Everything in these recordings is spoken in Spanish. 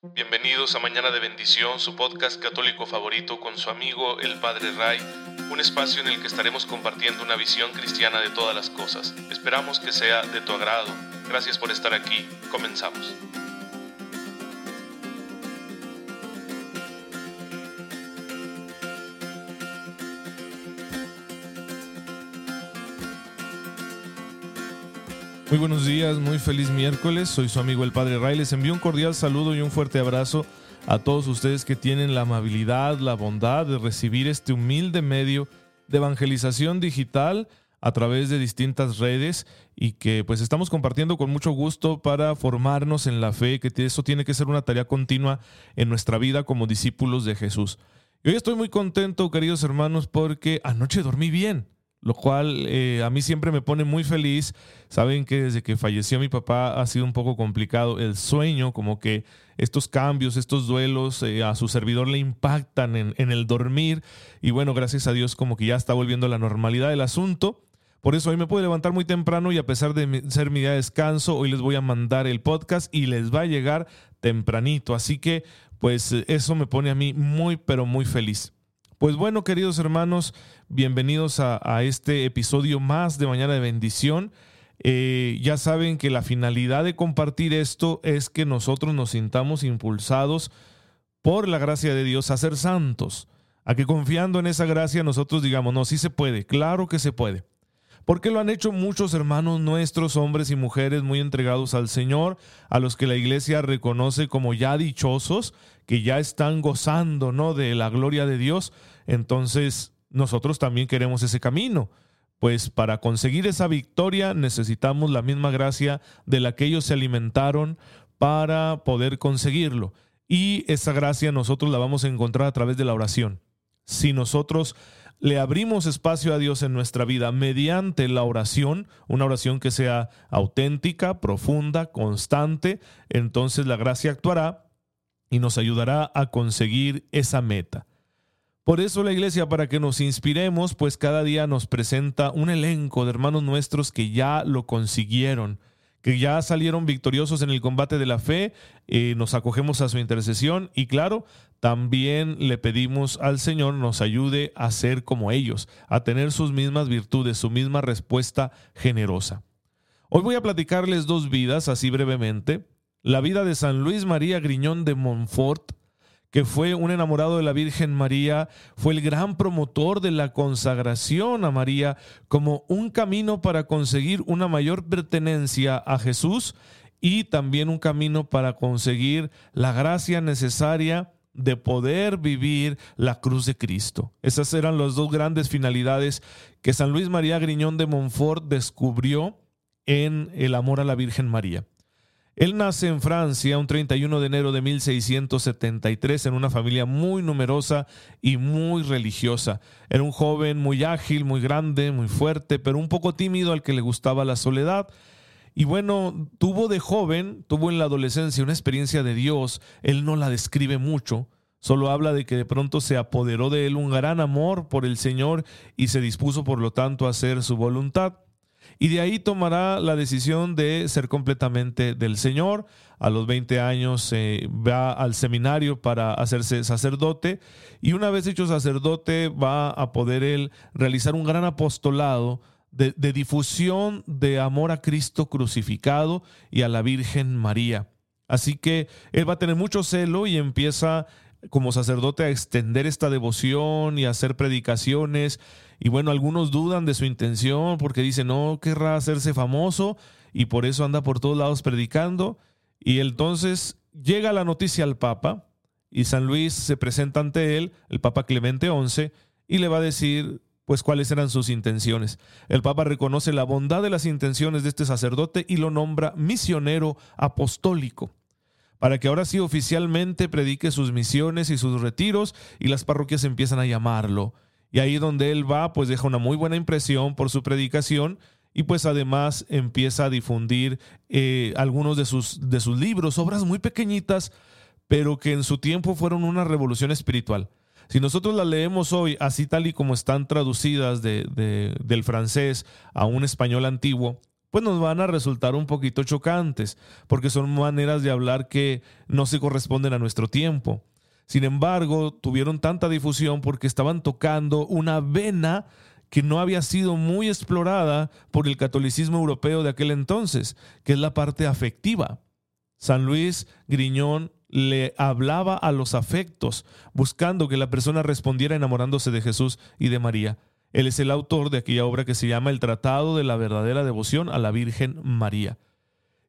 Bienvenidos a Mañana de Bendición, su podcast católico favorito con su amigo el Padre Ray, un espacio en el que estaremos compartiendo una visión cristiana de todas las cosas. Esperamos que sea de tu agrado. Gracias por estar aquí. Comenzamos. Muy buenos días, muy feliz miércoles. Soy su amigo el Padre Ray. Les envío un cordial saludo y un fuerte abrazo a todos ustedes que tienen la amabilidad, la bondad de recibir este humilde medio de evangelización digital a través de distintas redes y que pues estamos compartiendo con mucho gusto para formarnos en la fe, que eso tiene que ser una tarea continua en nuestra vida como discípulos de Jesús. Y hoy estoy muy contento, queridos hermanos, porque anoche dormí bien lo cual eh, a mí siempre me pone muy feliz. Saben que desde que falleció mi papá ha sido un poco complicado el sueño, como que estos cambios, estos duelos eh, a su servidor le impactan en, en, el dormir y bueno, gracias a Dios como que ya está volviendo a la normalidad del asunto. Por eso hoy me puedo levantar muy temprano y a pesar de ser mi día de descanso, hoy les voy a mandar el podcast y les va a llegar tempranito. Así que pues eso me pone a mí muy pero muy feliz. Pues bueno, queridos hermanos, bienvenidos a, este episodio más de Mañana de Bendición. Eh, ya saben que la finalidad de compartir esto es que nosotros nos sintamos impulsados por la gracia de Dios a ser santos, a que confiando en esa gracia nosotros digamos, no, sí se puede, claro que se puede porque lo han hecho muchos hermanos nuestros, hombres y mujeres muy entregados al Señor, a los que la iglesia reconoce como ya dichosos, que ya están gozando, ¿no? de la gloria de Dios. Entonces, nosotros también queremos ese camino. Pues para conseguir esa victoria necesitamos la misma gracia de la que ellos se alimentaron para poder conseguirlo. Y esa gracia nosotros la vamos a encontrar a través de la oración. Si nosotros le abrimos espacio a Dios en nuestra vida mediante la oración, una oración que sea auténtica, profunda, constante, entonces la gracia actuará y nos ayudará a conseguir esa meta. Por eso la iglesia, para que nos inspiremos, pues cada día nos presenta un elenco de hermanos nuestros que ya lo consiguieron, ya salieron victoriosos en el combate de la fe, eh, nos acogemos a su intercesión y claro, también le pedimos al Señor nos ayude a ser como ellos, a tener sus mismas virtudes, su misma respuesta generosa. Hoy voy a platicarles dos vidas, así brevemente. La vida de San Luis María Griñón de Montfort, que fue un enamorado de la Virgen María, fue el gran promotor de la consagración a María como un camino para conseguir una mayor pertenencia a Jesús y también un camino para conseguir la gracia necesaria de poder vivir la cruz de Cristo. Esas eran las dos grandes finalidades que San Luis María Griñón de Montfort descubrió en el amor a la Virgen María. Él nace en Francia un 31 de enero de 1673 en una familia muy numerosa y muy religiosa. Era un joven muy ágil, muy grande, muy fuerte, pero un poco tímido al que le gustaba la soledad. Y bueno, tuvo de joven, tuvo en la adolescencia una experiencia de Dios, él no la describe mucho, solo habla de que de pronto se apoderó de él un gran amor por el Señor y se dispuso por lo tanto a hacer su voluntad. Y de ahí tomará la decisión de ser completamente del Señor. A los 20 años va al seminario para hacerse sacerdote y una vez hecho sacerdote va a poder él realizar un gran apostolado de, difusión de amor a Cristo crucificado y a la Virgen María. Así que él va a tener mucho celo y empieza como sacerdote a extender esta devoción y a hacer predicaciones. Y bueno, algunos dudan de su intención porque dicen, no, querrá hacerse famoso y por eso anda por todos lados predicando. Y entonces llega la noticia al Papa y San Luis se presenta ante él, el Papa Clemente XI, y le va a decir, pues cuáles eran sus intenciones. El Papa reconoce la bondad de las intenciones de este sacerdote y lo nombra misionero apostólico, para que ahora sí oficialmente predique sus misiones y sus retiros y las parroquias empiezan a llamarlo. Y ahí donde él va, pues deja una muy buena impresión por su predicación y pues además empieza a difundir eh, algunos de sus, de sus libros, obras muy pequeñitas, pero que en su tiempo fueron una revolución espiritual. Si nosotros las leemos hoy así tal y como están traducidas de, del francés a un español antiguo, pues nos van a resultar un poquito chocantes, porque son maneras de hablar que no se corresponden a nuestro tiempo. Sin embargo, tuvieron tanta difusión porque estaban tocando una vena que no había sido muy explorada por el catolicismo europeo de aquel entonces, que es la parte afectiva. San Luis Griñón le hablaba a los afectos, buscando que la persona respondiera enamorándose de Jesús y de María. Él es el autor de aquella obra que se llama El Tratado de la verdadera devoción a la Virgen María.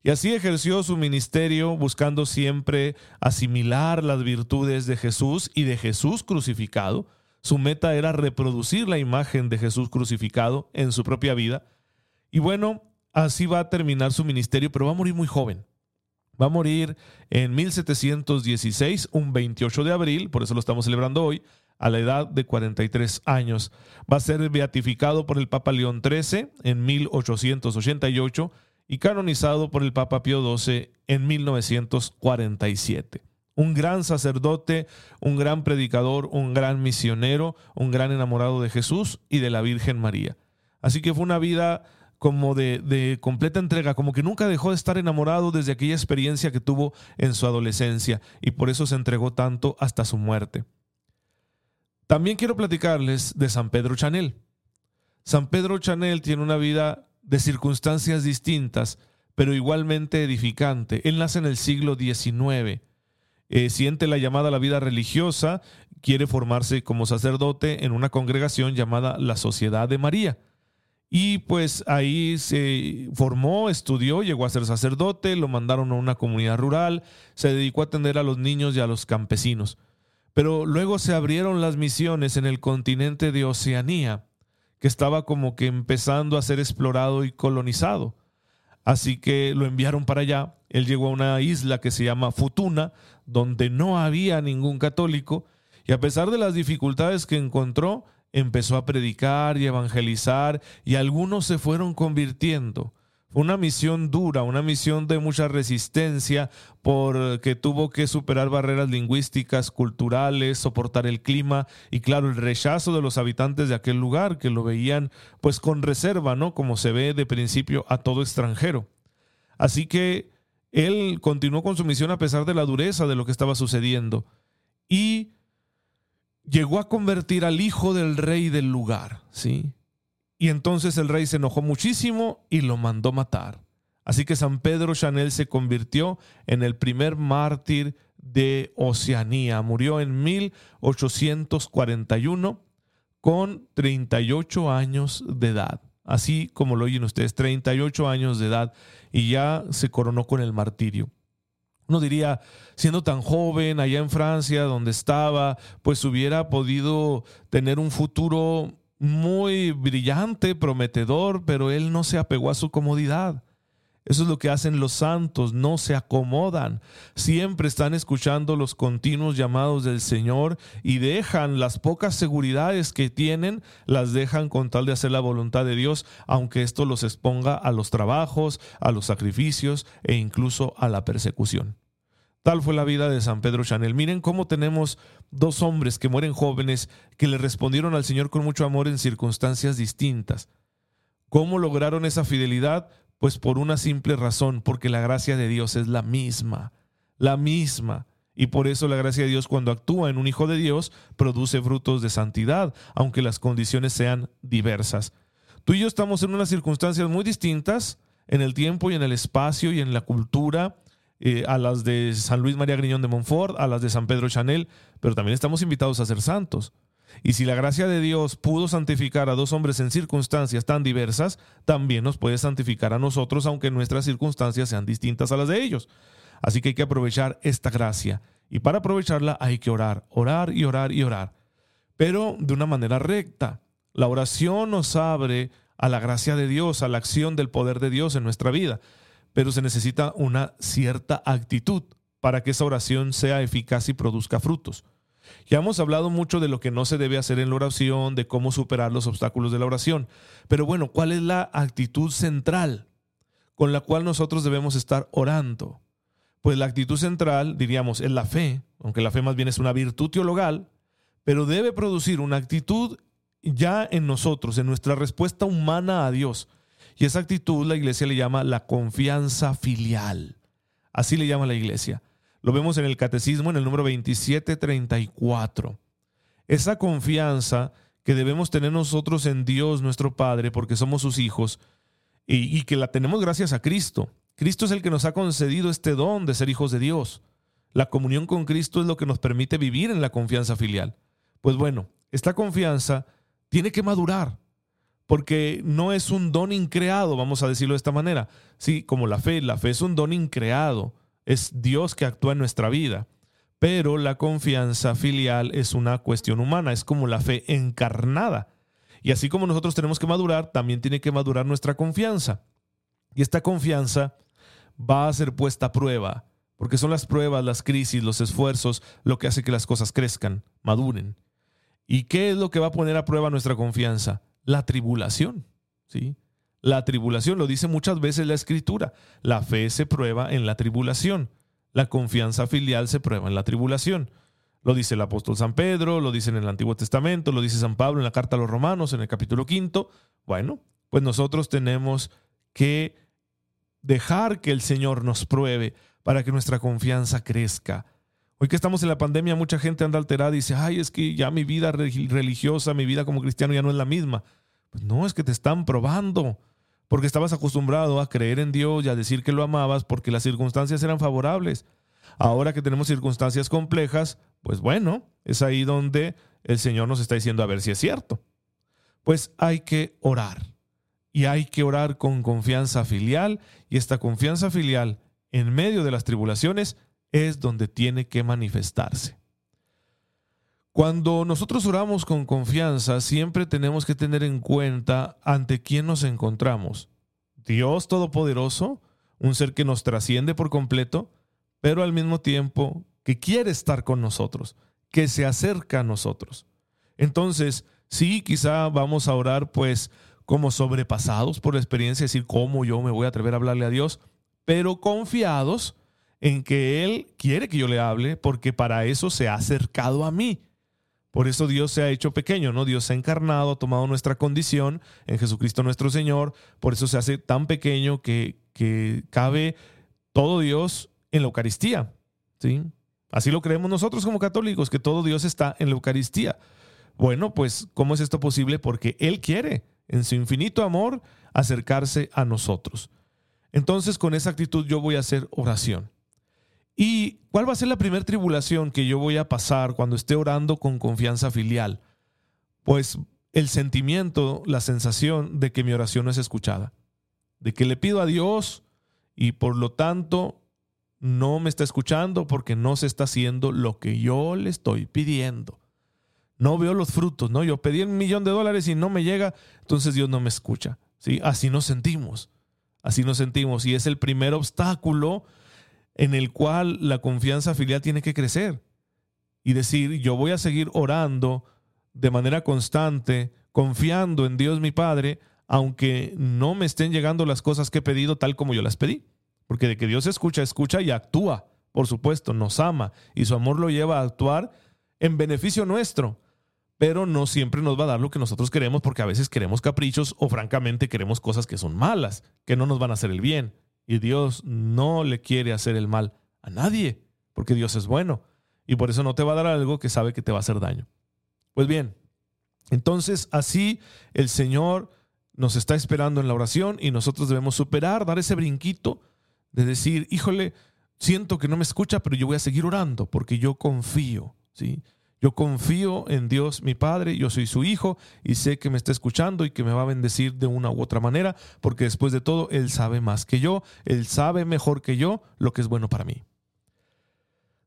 Y así ejerció su ministerio buscando siempre asimilar las virtudes de Jesús y de Jesús crucificado. Su meta era reproducir la imagen de Jesús crucificado en su propia vida. Y bueno, así va a terminar su ministerio, pero va a morir muy joven. Va a morir en 1716, un 28 de abril, por eso lo estamos celebrando hoy, a la edad de 43 años. Va a ser beatificado por el Papa León XIII en 1888 y canonizado por el Papa Pío XII en 1947. Un gran sacerdote, un gran predicador, un gran misionero, un gran enamorado de Jesús y de la Virgen María. Así que fue una vida como de, de, completa entrega, como que nunca dejó de estar enamorado desde aquella experiencia que tuvo en su adolescencia y por eso se entregó tanto hasta su muerte. También quiero platicarles de San Pedro Chanel. San Pedro Chanel tiene una vida de circunstancias distintas, pero igualmente edificante. Él nace en el siglo XIX, eh, siente la llamada a la vida religiosa, quiere formarse como sacerdote en una congregación llamada la Sociedad de María. Y pues ahí se formó, estudió, llegó a ser sacerdote, lo mandaron a una comunidad rural, se dedicó a atender a los niños y a los campesinos. Pero luego se abrieron las misiones en el continente de Oceanía que estaba como que empezando a ser explorado y colonizado. Así que lo enviaron para allá. Él llegó a una isla que se llama Futuna, donde no había ningún católico, y a pesar de las dificultades que encontró, empezó a predicar y evangelizar, y algunos se fueron convirtiendo. Fue una misión dura, una misión de mucha resistencia, porque tuvo que superar barreras lingüísticas, culturales, soportar el clima y claro, el rechazo de los habitantes de aquel lugar que lo veían pues con reserva, ¿no? Como se ve de principio a todo extranjero. Así que él continuó con su misión a pesar de la dureza de lo que estaba sucediendo y llegó a convertir al hijo del rey del lugar, ¿sí? Y entonces el rey se enojó muchísimo y lo mandó matar. Así que San Pedro Chanel se convirtió en el primer mártir de Oceanía. Murió en 1841 con 38 años de edad. Así como lo oyen ustedes, 38 años de edad y ya se coronó con el martirio. Uno diría, siendo tan joven allá en Francia, donde estaba, pues hubiera podido tener un futuro muy brillante, prometedor, pero él no se apegó a su comodidad. Eso es lo que hacen los santos, no se acomodan. Siempre están escuchando los continuos llamados del Señor y dejan las pocas seguridades que tienen, las dejan con tal de hacer la voluntad de Dios, aunque esto los exponga a los trabajos, a los sacrificios e incluso a la persecución. Tal fue la vida de San Pedro Chanel. Miren cómo tenemos dos hombres que mueren jóvenes que le respondieron al Señor con mucho amor en circunstancias distintas. ¿Cómo lograron esa fidelidad? Pues por una simple razón, porque la gracia de Dios es la misma, la misma. Y por eso la gracia de Dios cuando actúa en un hijo de Dios produce frutos de santidad, aunque las condiciones sean diversas. Tú y yo estamos en unas circunstancias muy distintas en el tiempo y en el espacio y en la cultura eh, a las de San Luis María Griñón de Montfort, a las de San Pedro Chanel, pero también estamos invitados a ser santos. Y si la gracia de Dios pudo santificar a dos hombres en circunstancias tan diversas, también nos puede santificar a nosotros, aunque nuestras circunstancias sean distintas a las de ellos. Así que hay que aprovechar esta gracia. Y para aprovecharla hay que orar, orar y orar y orar. Pero de una manera recta. La oración nos abre a la gracia de Dios, a la acción del poder de Dios en nuestra vida pero se necesita una cierta actitud para que esa oración sea eficaz y produzca frutos. Ya hemos hablado mucho de lo que no se debe hacer en la oración, de cómo superar los obstáculos de la oración, pero bueno, ¿cuál es la actitud central con la cual nosotros debemos estar orando? Pues la actitud central, diríamos, es la fe, aunque la fe más bien es una virtud teologal, pero debe producir una actitud ya en nosotros, en nuestra respuesta humana a Dios, Y esa actitud la iglesia le llama la confianza filial. Así le llama la iglesia. Lo vemos en el catecismo en el número 2734. Esa confianza que debemos tener nosotros en Dios nuestro Padre porque somos sus hijos y, y, que la tenemos gracias a Cristo. Cristo es el que nos ha concedido este don de ser hijos de Dios. La comunión con Cristo es lo que nos permite vivir en la confianza filial. Pues bueno, esta confianza tiene que madurar porque no es un don increado, vamos a decirlo de esta manera. Sí, como la fe, la fe es un don increado, es Dios que actúa en nuestra vida, pero la confianza filial es una cuestión humana, es como la fe encarnada. Y así como nosotros tenemos que madurar, también tiene que madurar nuestra confianza. Y esta confianza va a ser puesta a prueba, porque son las pruebas, las crisis, los esfuerzos, lo que hace que las cosas crezcan, maduren. ¿Y qué es lo que va a poner a prueba nuestra confianza? La tribulación. ¿sí? La tribulación, lo dice muchas veces la escritura, la fe se prueba en la tribulación, la confianza filial se prueba en la tribulación. Lo dice el apóstol San Pedro, lo dice en el Antiguo Testamento, lo dice San Pablo en la carta a los Romanos, en el capítulo quinto. Bueno, pues nosotros tenemos que dejar que el Señor nos pruebe para que nuestra confianza crezca. Hoy que estamos en la pandemia, mucha gente anda alterada y dice, ay, es que ya mi vida religiosa, mi vida como cristiano ya no es la misma. Pues no, es que te están probando, porque estabas acostumbrado a creer en Dios y a decir que lo amabas porque las circunstancias eran favorables. Ahora que tenemos circunstancias complejas, pues bueno, es ahí donde el Señor nos está diciendo a ver si es cierto. Pues hay que orar. Y hay que orar con confianza filial. Y esta confianza filial en medio de las tribulaciones es donde tiene que manifestarse. Cuando nosotros oramos con confianza, siempre tenemos que tener en cuenta ante quién nos encontramos. Dios Todopoderoso, un ser que nos trasciende por completo, pero al mismo tiempo que quiere estar con nosotros, que se acerca a nosotros. Entonces, sí, quizá vamos a orar pues como sobrepasados por la experiencia, decir, ¿cómo yo me voy a atrever a hablarle a Dios? Pero confiados en que Él quiere que yo le hable porque para eso se ha acercado a mí. Por eso Dios se ha hecho pequeño, ¿no? Dios se ha encarnado, ha tomado nuestra condición en Jesucristo nuestro Señor. Por eso se hace tan pequeño que, que cabe todo Dios en la Eucaristía. ¿sí? Así lo creemos nosotros como católicos, que todo Dios está en la Eucaristía. Bueno, pues, ¿cómo es esto posible? Porque Él quiere, en su infinito amor, acercarse a nosotros. Entonces, con esa actitud yo voy a hacer oración. ¿Y cuál va a ser la primera tribulación que yo voy a pasar cuando esté orando con confianza filial? Pues el sentimiento, la sensación de que mi oración no es escuchada, de que le pido a Dios y por lo tanto no me está escuchando porque no se está haciendo lo que yo le estoy pidiendo. No veo los frutos, ¿no? Yo pedí un millón de dólares y no me llega, entonces Dios no me escucha. ¿sí? Así nos sentimos, así nos sentimos y es el primer obstáculo en el cual la confianza filial tiene que crecer y decir, yo voy a seguir orando de manera constante, confiando en Dios mi Padre, aunque no me estén llegando las cosas que he pedido tal como yo las pedí. Porque de que Dios escucha, escucha y actúa, por supuesto, nos ama y su amor lo lleva a actuar en beneficio nuestro, pero no siempre nos va a dar lo que nosotros queremos porque a veces queremos caprichos o francamente queremos cosas que son malas, que no nos van a hacer el bien. Y Dios no le quiere hacer el mal a nadie, porque Dios es bueno. Y por eso no te va a dar algo que sabe que te va a hacer daño. Pues bien, entonces así el Señor nos está esperando en la oración y nosotros debemos superar, dar ese brinquito de decir, híjole, siento que no me escucha, pero yo voy a seguir orando porque yo confío, ¿sí? Yo confío en Dios mi Padre, yo soy su Hijo y sé que me está escuchando y que me va a bendecir de una u otra manera, porque después de todo, Él sabe más que yo, Él sabe mejor que yo lo que es bueno para mí.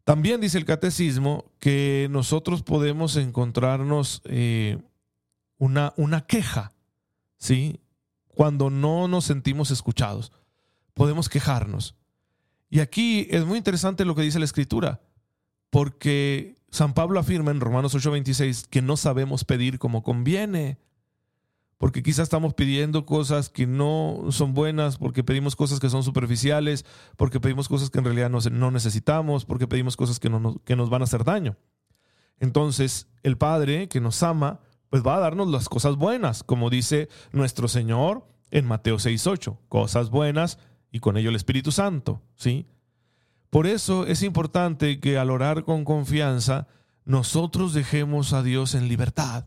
También dice el catecismo que nosotros podemos encontrarnos eh, una, una queja, ¿sí? Cuando no nos sentimos escuchados. Podemos quejarnos. Y aquí es muy interesante lo que dice la Escritura, porque San Pablo afirma en Romanos 8:26 que no sabemos pedir como conviene, porque quizás estamos pidiendo cosas que no son buenas, porque pedimos cosas que son superficiales, porque pedimos cosas que en realidad no, necesitamos, porque pedimos cosas que, que nos van a hacer daño. Entonces, el Padre que nos ama, pues va a darnos las cosas buenas, como dice nuestro Señor en Mateo 6.8, cosas buenas y con ello el Espíritu Santo, ¿sí? Por eso es importante que al orar con confianza, nosotros dejemos a Dios en libertad.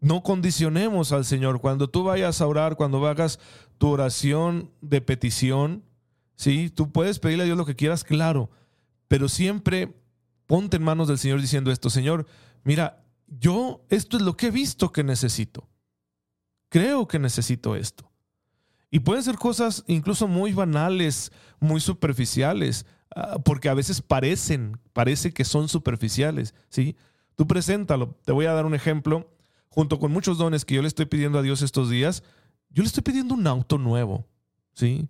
No condicionemos al Señor. Cuando tú vayas a orar, cuando hagas tu oración de petición, ¿sí? Tú puedes pedirle a Dios lo que quieras, claro, pero siempre ponte en manos del Señor diciendo esto, Señor, mira, yo esto es lo que he visto que necesito. Creo que necesito esto. Y pueden ser cosas incluso muy banales, muy superficiales, ah, porque a veces parecen, parece que son superficiales, ¿sí? Tú preséntalo. Te voy a dar un ejemplo. Junto con muchos dones que yo le estoy pidiendo a Dios estos días, yo le estoy pidiendo un auto nuevo, ¿sí?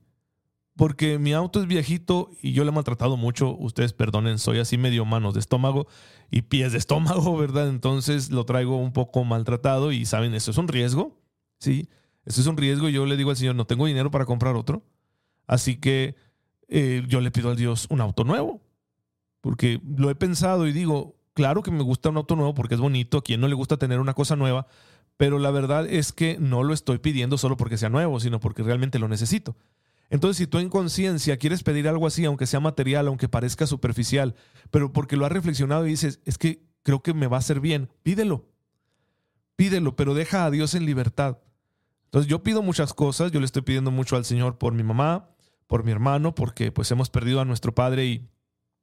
Porque mi auto es viejito y yo le he maltratado mucho. Ustedes perdonen, soy así medio manos de estómago y pies de estómago, ¿verdad? Entonces lo traigo un poco maltratado y saben, eso es un riesgo, ¿sí? Eso es un riesgo y yo le digo al Señor, no tengo dinero para comprar otro. Así que eh, yo le pido a Dios un auto nuevo. Porque lo he pensado y digo, claro que me gusta un auto nuevo porque es bonito, a quien no le gusta tener una cosa nueva, pero la verdad es que no lo estoy pidiendo solo porque sea nuevo, sino porque realmente lo necesito. Entonces, si tú en conciencia quieres pedir algo así, aunque sea material, aunque parezca superficial, pero porque lo has reflexionado y dices, es que creo que me va a hacer bien, pídelo. Pídelo, pero deja a Dios en libertad. Entonces, yo pido muchas cosas, yo le estoy pidiendo mucho al Señor por mi mamá, por mi hermano, porque pues hemos perdido a nuestro padre y,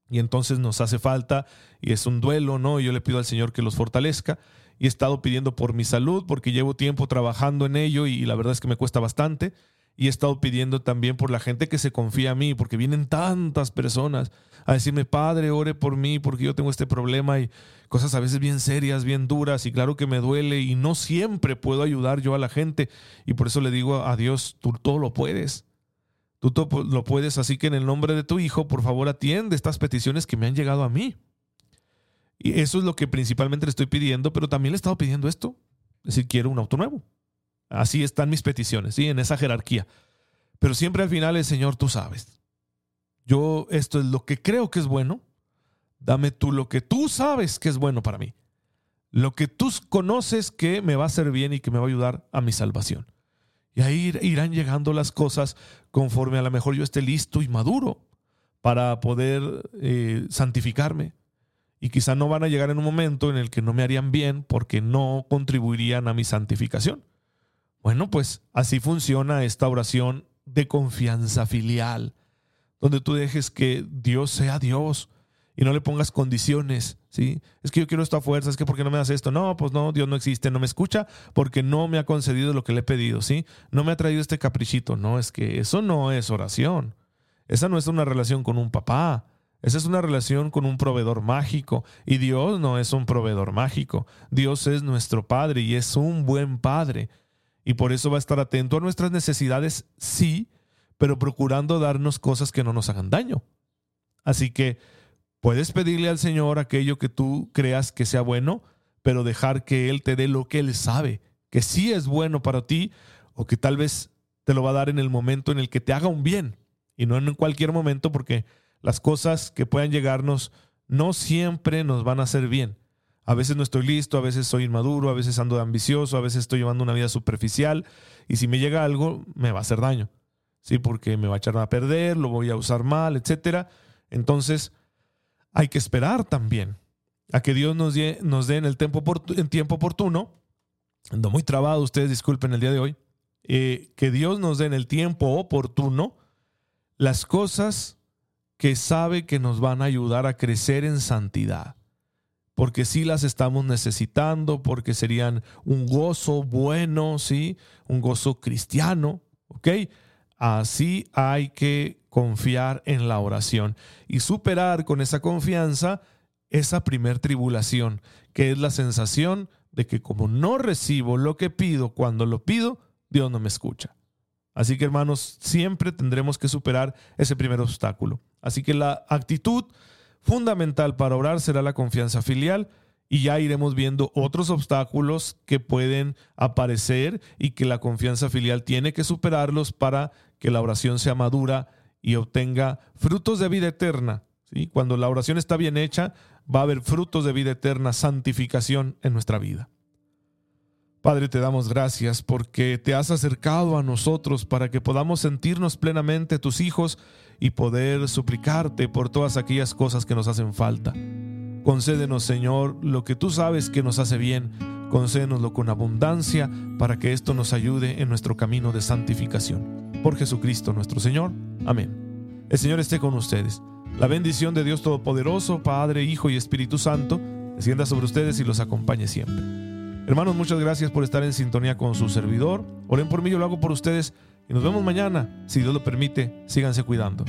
y entonces nos hace falta y es un duelo, ¿no? Y yo le pido al Señor que los fortalezca y he estado pidiendo por mi salud porque llevo tiempo trabajando en ello y la verdad es que me cuesta bastante y he estado pidiendo también por la gente que se confía a mí, porque vienen tantas personas a decirme, Padre, ore por mí, porque yo tengo este problema y cosas a veces bien serias, bien duras, y claro que me duele y no siempre puedo ayudar yo a la gente. Y por eso le digo a Dios, tú todo lo puedes. Tú todo lo puedes, así que en el nombre de tu Hijo, por favor, atiende estas peticiones que me han llegado a mí. Y eso es lo que principalmente le estoy pidiendo, pero también le he estado pidiendo esto. Es decir, quiero un auto nuevo. Así están mis peticiones, ¿sí? En esa jerarquía. Pero siempre al final el Señor, tú sabes. Yo esto es lo que creo que es bueno. Dame tú lo que tú sabes que es bueno para mí. Lo que tú conoces que me va a hacer bien y que me va a ayudar a mi salvación. Y ahí irán llegando las cosas conforme a lo mejor yo esté listo y maduro para poder eh, santificarme. Y quizá no van a llegar en un momento en el que no me harían bien porque no contribuirían a mi santificación. Bueno, pues así funciona esta oración de confianza filial, donde tú dejes que Dios sea Dios y no le pongas condiciones, ¿sí? Es que yo quiero esto a fuerza, es que ¿por qué no me das esto? No, pues no, Dios no existe, no me escucha porque no me ha concedido lo que le he pedido, ¿sí? No me ha traído este caprichito, no, es que eso no es oración. Esa no es una relación con un papá, esa es una relación con un proveedor mágico y Dios no es un proveedor mágico. Dios es nuestro Padre y es un buen Padre. Y por eso va a estar atento a nuestras necesidades, sí, pero procurando darnos cosas que no nos hagan daño. Así que puedes pedirle al Señor aquello que tú creas que sea bueno, pero dejar que Él te dé lo que Él sabe, que sí es bueno para ti o que tal vez te lo va a dar en el momento en el que te haga un bien y no en cualquier momento porque las cosas que puedan llegarnos no siempre nos van a hacer bien. A veces no estoy listo, a veces soy inmaduro, a veces ando ambicioso, a veces estoy llevando una vida superficial y si me llega algo me va a hacer daño. Sí, porque me va a echar a perder, lo voy a usar mal, etcétera. Entonces, hay que esperar también a que Dios nos dé, nos dé en el tiempo, en tiempo oportuno. Ando muy trabado, ustedes disculpen el día de hoy. Eh, que Dios nos dé en el tiempo oportuno las cosas que sabe que nos van a ayudar a crecer en santidad porque sí las estamos necesitando, porque serían un gozo bueno, ¿sí? Un gozo cristiano, ¿ok? Así hay que confiar en la oración y superar con esa confianza esa primer tribulación, que es la sensación de que como no recibo lo que pido cuando lo pido, Dios no me escucha. Así que hermanos, siempre tendremos que superar ese primer obstáculo. Así que la actitud fundamental para orar será la confianza filial y ya iremos viendo otros obstáculos que pueden aparecer y que la confianza filial tiene que superarlos para que la oración sea madura y obtenga frutos de vida eterna. Cuando la oración está bien hecha, va a haber frutos de vida eterna, santificación en nuestra vida. Padre, te damos gracias porque te has acercado a nosotros para que podamos sentirnos plenamente tus hijos y poder suplicarte por todas aquellas cosas que nos hacen falta. Concédenos, Señor, lo que tú sabes que nos hace bien. Concédenoslo con abundancia para que esto nos ayude en nuestro camino de santificación. Por Jesucristo nuestro Señor. Amén. El Señor esté con ustedes. La bendición de Dios Todopoderoso, Padre, Hijo y Espíritu Santo, descienda sobre ustedes y los acompañe siempre. Hermanos, muchas gracias por estar en sintonía con su servidor. Oren por mí, yo lo hago por ustedes. Y nos vemos mañana. Si Dios lo permite, síganse cuidando.